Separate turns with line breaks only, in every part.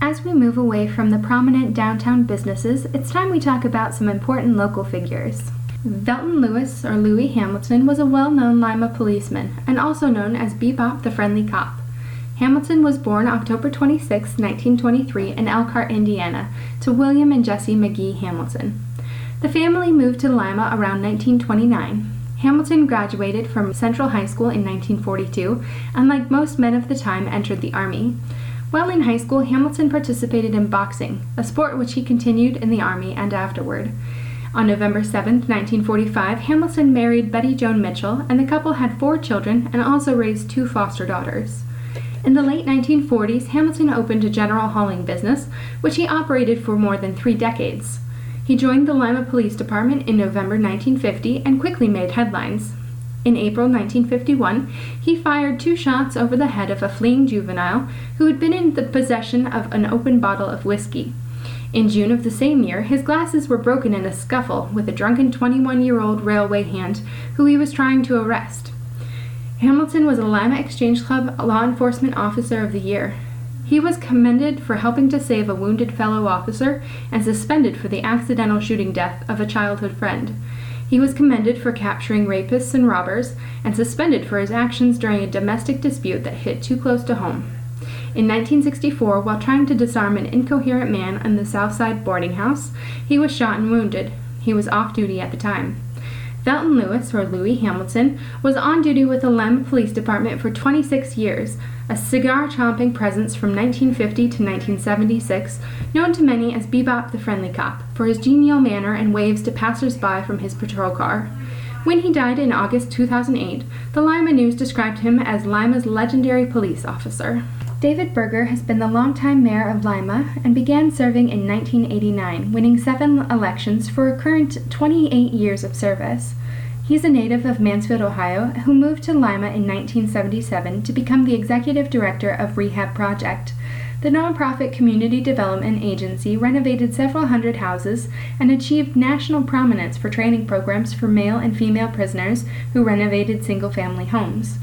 As we move away from the prominent downtown businesses, it's time we talk about some important local figures. Velton Lewis, or Louis Hamilton, was a well known Lima policeman and also known as Bebop the Friendly Cop. Hamilton was born October 26, 1923, in Elkhart, Indiana, to William and Jessie McGee Hamilton. The family moved to Lima around 1929. Hamilton graduated from Central High School in 1942 and, like most men of the time, entered the Army. While in high school, Hamilton participated in boxing, a sport which he continued in the Army and afterward. On November 7, 1945, Hamilton married Betty Joan Mitchell, and the couple had four children and also raised two foster daughters. In the late 1940s, Hamilton opened a general hauling business, which he operated for more than three decades. He joined the Lima Police Department in November 1950 and quickly made headlines. In April 1951, he fired two shots over the head of a fleeing juvenile who had been in the possession of an open bottle of whiskey. In June of the same year, his glasses were broken in a scuffle with a drunken 21 year old railway hand who he was trying to arrest. Hamilton was a Lima Exchange Club Law Enforcement Officer of the Year. He was commended for helping to save a wounded fellow officer and suspended for the accidental shooting death of a childhood friend. He was commended for capturing rapists and robbers and suspended for his actions during a domestic dispute that hit too close to home. In 1964, while trying to disarm an incoherent man in the Southside boarding house, he was shot and wounded. He was off duty at the time. Velton Lewis, or Louis Hamilton, was on duty with the Lima Police Department for 26 years, a cigar chomping presence from 1950 to 1976, known to many as Bebop the Friendly Cop for his genial manner and waves to passers-by from his patrol car. When he died in August 2008, the Lima News described him as Lima's legendary police officer. David Berger has been the longtime mayor of Lima and began serving in 1989, winning seven elections for a current 28 years of service. He's a native of Mansfield, Ohio, who moved to Lima in 1977 to become the executive director of Rehab Project. The nonprofit community development agency renovated several hundred houses and achieved national prominence for training programs for male and female prisoners who renovated single family homes.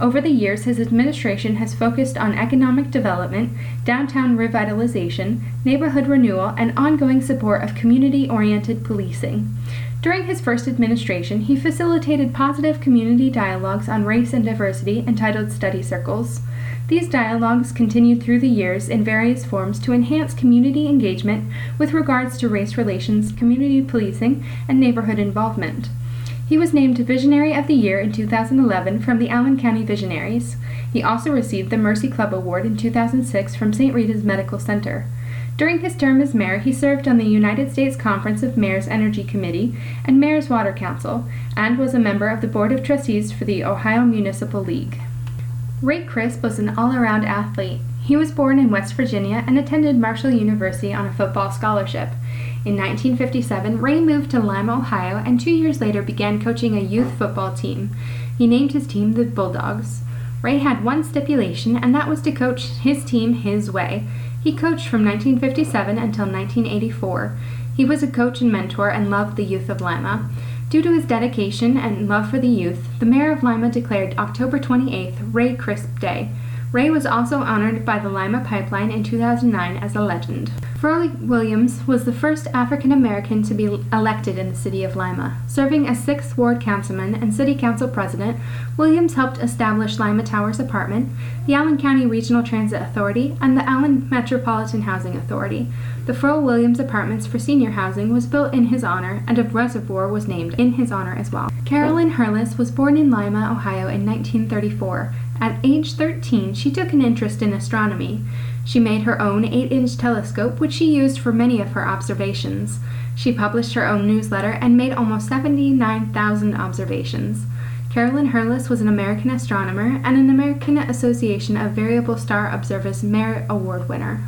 Over the years, his administration has focused on economic development, downtown revitalization, neighborhood renewal, and ongoing support of community oriented policing. During his first administration, he facilitated positive community dialogues on race and diversity entitled Study Circles. These dialogues continued through the years in various forms to enhance community engagement with regards to race relations, community policing, and neighborhood involvement. He was named Visionary of the Year in 2011 from the Allen County Visionaries. He also received the Mercy Club Award in 2006 from St. Rita's Medical Center. During his term as mayor, he served on the United States Conference of Mayors Energy Committee and Mayors Water Council, and was a member of the Board of Trustees for the Ohio Municipal League. Ray Crisp was an all around athlete. He was born in West Virginia and attended Marshall University on a football scholarship. In 1957, Ray moved to Lima, Ohio, and two years later began coaching a youth football team. He named his team the Bulldogs. Ray had one stipulation, and that was to coach his team his way. He coached from 1957 until 1984. He was a coach and mentor and loved the youth of Lima. Due to his dedication and love for the youth, the mayor of Lima declared October 28th Ray Crisp Day. Ray was also honored by the Lima Pipeline in 2009 as a legend. Froelich Williams was the first African American to be elected in the city of Lima. Serving as 6th Ward Councilman and City Council President, Williams helped establish Lima Towers Apartment, the Allen County Regional Transit Authority, and the Allen Metropolitan Housing Authority. The Froelich Williams Apartments for senior housing was built in his honor, and a reservoir was named in his honor as well. Carolyn Hurless was born in Lima, Ohio in 1934. At age 13, she took an interest in astronomy. She made her own 8 inch telescope, which she used for many of her observations. She published her own newsletter and made almost 79,000 observations. Carolyn Hurless was an American astronomer and an American Association of Variable Star Observers Merit Award winner.